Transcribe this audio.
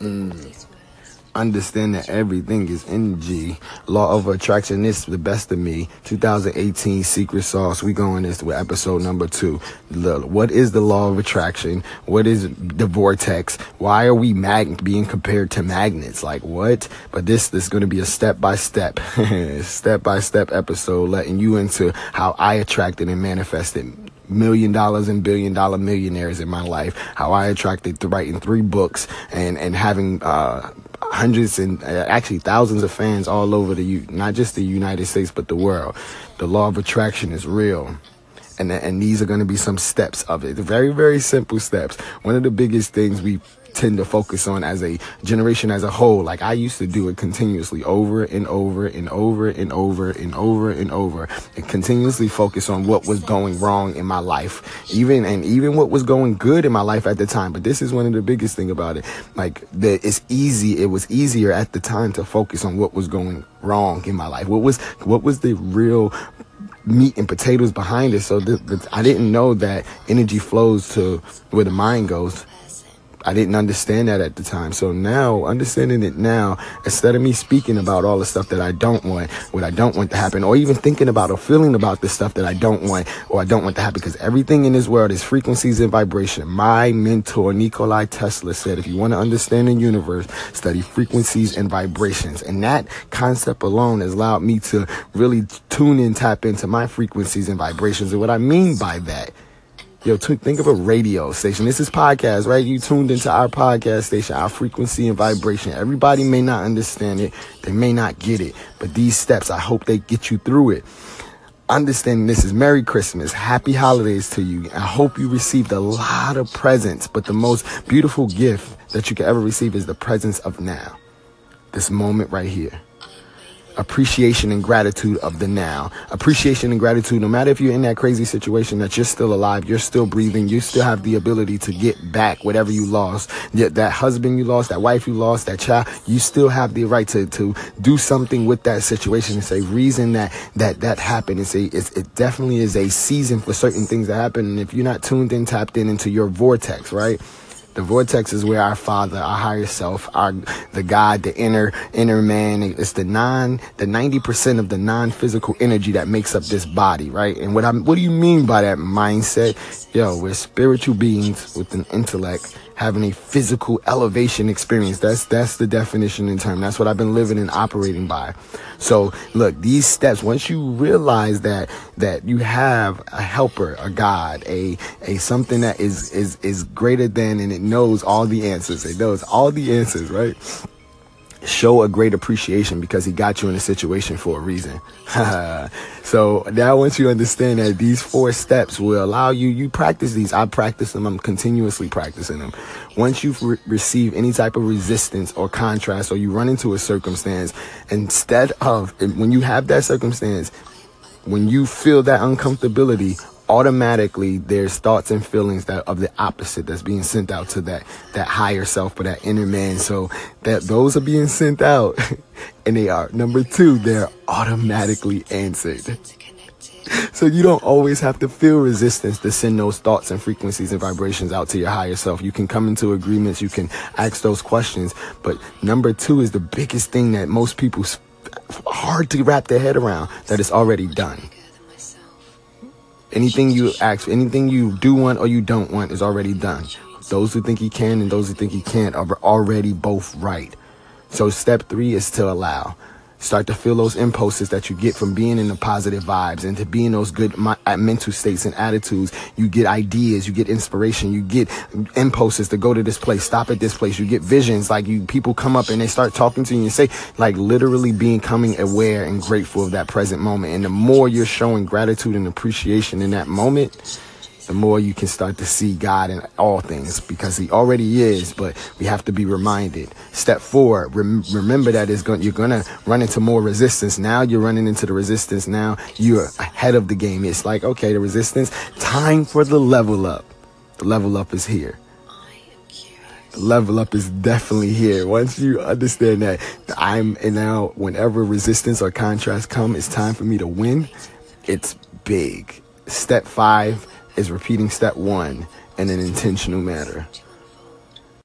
Mm. Understand that everything is energy. Law of attraction is the best of me. 2018 secret sauce. We going this with episode number two. What is the law of attraction? What is the vortex? Why are we mag- being compared to magnets? Like what? But this, this is going to be a step by step, step by step episode letting you into how I attracted and manifested million dollars and billion dollar millionaires in my life. How I attracted to writing three books and, and having, uh, hundreds and uh, actually thousands of fans all over the U, not just the United States but the world. The law of attraction is real. And, and these are going to be some steps of it. Very, very simple steps. One of the biggest things we tend to focus on as a generation as a whole. Like I used to do it continuously over and over and over and over and over and over and continuously focus on what was going wrong in my life. Even and even what was going good in my life at the time. But this is one of the biggest thing about it. Like that it's easy. It was easier at the time to focus on what was going wrong in my life. What was what was the real meat and potatoes behind it. So I didn't know that energy flows to where the mind goes. I didn't understand that at the time. So now, understanding it now, instead of me speaking about all the stuff that I don't want, what I don't want to happen, or even thinking about or feeling about the stuff that I don't want or I don't want to happen, because everything in this world is frequencies and vibration. My mentor, Nikolai Tesla, said, if you want to understand the universe, study frequencies and vibrations. And that concept alone has allowed me to really tune in, tap into my frequencies and vibrations. And what I mean by that Yo, t- think of a radio station. This is podcast, right? You tuned into our podcast station, our frequency and vibration. Everybody may not understand it. They may not get it, but these steps, I hope they get you through it. Understanding this is Merry Christmas. Happy holidays to you. I hope you received a lot of presents, but the most beautiful gift that you could ever receive is the presence of now. This moment right here appreciation and gratitude of the now. Appreciation and gratitude, no matter if you're in that crazy situation that you're still alive, you're still breathing, you still have the ability to get back whatever you lost. That husband you lost, that wife you lost, that child, you still have the right to, to do something with that situation and say reason that, that, that happened and say it's, it definitely is a season for certain things that happen. And if you're not tuned in, tapped in into your vortex, right? The vortex is where our Father, our higher self, our the God, the inner inner man. It's the non, the ninety percent of the non-physical energy that makes up this body, right? And what I what do you mean by that mindset? Yo, we're spiritual beings with an intellect having a physical elevation experience. That's that's the definition in term. That's what I've been living and operating by. So look, these steps, once you realize that that you have a helper, a God, a a something that is is is greater than and it knows all the answers. It knows all the answers, right? show a great appreciation because he got you in a situation for a reason. so now once you understand that these four steps will allow you, you practice these. I practice them. I'm continuously practicing them. Once you re- receive any type of resistance or contrast or you run into a circumstance, instead of, when you have that circumstance, when you feel that uncomfortability, automatically there's thoughts and feelings that of the opposite that's being sent out to that that higher self or that inner man. So that those are being sent out and they are. Number two they're automatically answered. So you don't always have to feel resistance to send those thoughts and frequencies and vibrations out to your higher self. You can come into agreements you can ask those questions but number two is the biggest thing that most people hard to wrap their head around that it's already done Anything you ask, anything you do want or you don't want is already done. Those who think he can and those who think he can't are already both right. So step three is to allow. Start to feel those impulses that you get from being in the positive vibes and to be in those good uh, mental states and attitudes. You get ideas, you get inspiration, you get impulses to go to this place, stop at this place. You get visions like you people come up and they start talking to you and say like literally being coming aware and grateful of that present moment. And the more you're showing gratitude and appreciation in that moment, the more you can start to see God in all things because He already is, but we have to be reminded. Step four, rem- remember that is going, you're going to run into more resistance. Now you're running into the resistance. Now you're ahead of the game. It's like, okay, the resistance, time for the level up. The level up is here. The level up is definitely here. Once you understand that I'm, and now whenever resistance or contrast come, it's time for me to win. It's big. Step five, is repeating step one in an intentional manner.